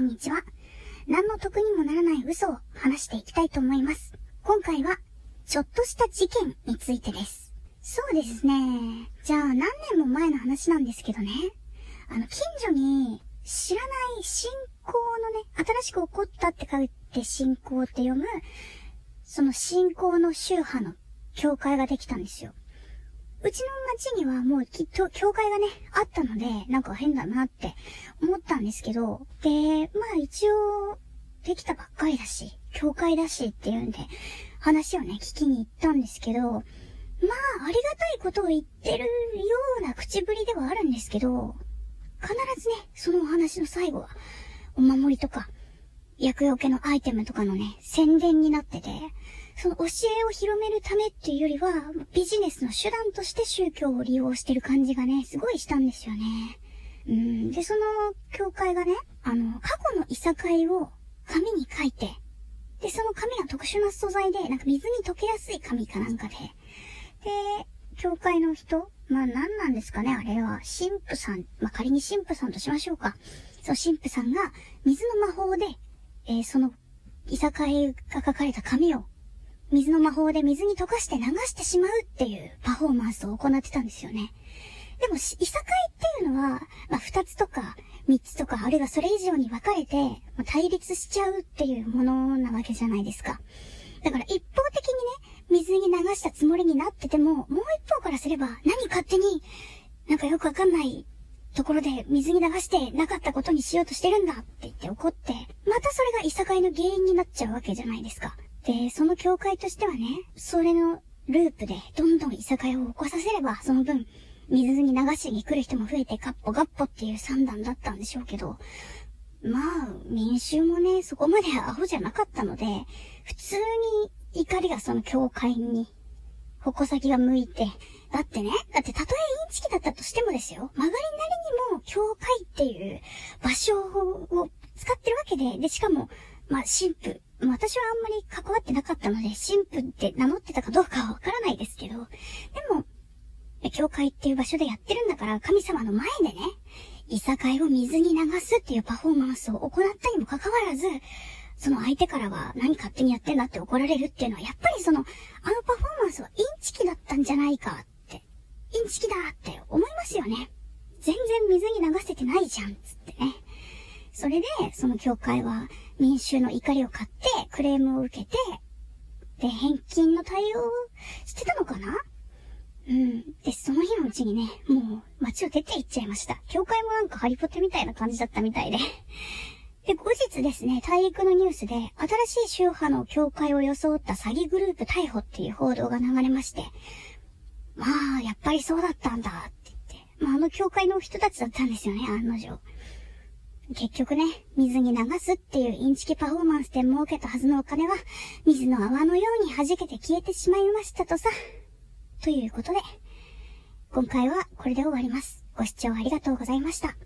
こんにちは。何の得にもならない嘘を話していきたいと思います。今回は、ちょっとした事件についてです。そうですね。じゃあ何年も前の話なんですけどね。あの、近所に、知らない信仰のね、新しく起こったって書いて信仰って読む、その信仰の宗派の教会ができたんですよ。うちの町にはもうきっと教会がね、あったので、なんか変だなって思ったんですけど、で、まあ一応、できたばっかりだし、教会だしっていうんで、話をね、聞きに行ったんですけど、まあ、ありがたいことを言ってるような口ぶりではあるんですけど、必ずね、そのお話の最後は、お守りとか、薬用系のアイテムとかのね、宣伝になってて、その教えを広めるためっていうよりは、ビジネスの手段として宗教を利用してる感じがね、すごいしたんですよね。うん。で、その教会がね、あの、過去のいさかいを紙に書いて、で、その紙は特殊な素材で、なんか水に溶けやすい紙かなんかで、で、教会の人、まあ何なんですかね、あれは。神父さん、まあ仮に神父さんとしましょうか。そう、神父さんが水の魔法で、えーその、いさかいが書かれた紙を水の魔法で水に溶かして流してしまうっていうパフォーマンスを行ってたんですよね。でも、しいさかいっていうのは、まあ、二つとか三つとか、あるいはそれ以上に分かれて、ま対立しちゃうっていうものなわけじゃないですか。だから一方的にね、水に流したつもりになってても、もう一方からすれば、何勝手に、なんかよくわかんないところで水に流してなかったことにしようとしてるんだって言って怒って、またそれがいさかいの原因になっちゃうわけじゃないですか。で、その教会としてはね、それのループでどんどんいさかいを起こさせれば、その分、水に流しに来る人も増えてガッポガッポっていう算段だったんでしょうけど、まあ、民衆もね、そこまでアホじゃなかったので、普通に怒りがその教会に、矛先が向いて、だってね、だってたとえインチキだったとしてもですよ、曲がりなりにも教会っていう場所を使ってるわけで、で、しかも、まあ、神父、私はあんまり関わってなかったので、神父って名乗ってたかどうかはわからないですけど、でも、教会っていう場所でやってるんだから、神様の前でね、いさかいを水に流すっていうパフォーマンスを行ったにもかかわらず、その相手からは何勝手にやってんだって怒られるっていうのは、やっぱりその、あのパフォーマンスはインチキだったんじゃないかって、インチキだって思いますよね。全然水に流せてないじゃん、つってね。それで、その教会は民衆の怒りを買って、クレームを受けて、で、返金の対応をしてたのかな？うん。で、その日のうちにね、もう街を出て行っちゃいました。教会もなんかハリポテみたいな感じだったみたいで。で、後日ですね、大陸のニュースで、新しい宗派の教会を装った詐欺グループ逮捕っていう報道が流れまして、まあ、やっぱりそうだったんだって言って、まあ、あの教会の人たちだったんですよね、案の定。結局ね、水に流すっていうインチキパフォーマンスで儲けたはずのお金は、水の泡のように弾けて消えてしまいましたとさ。ということで、今回はこれで終わります。ご視聴ありがとうございました。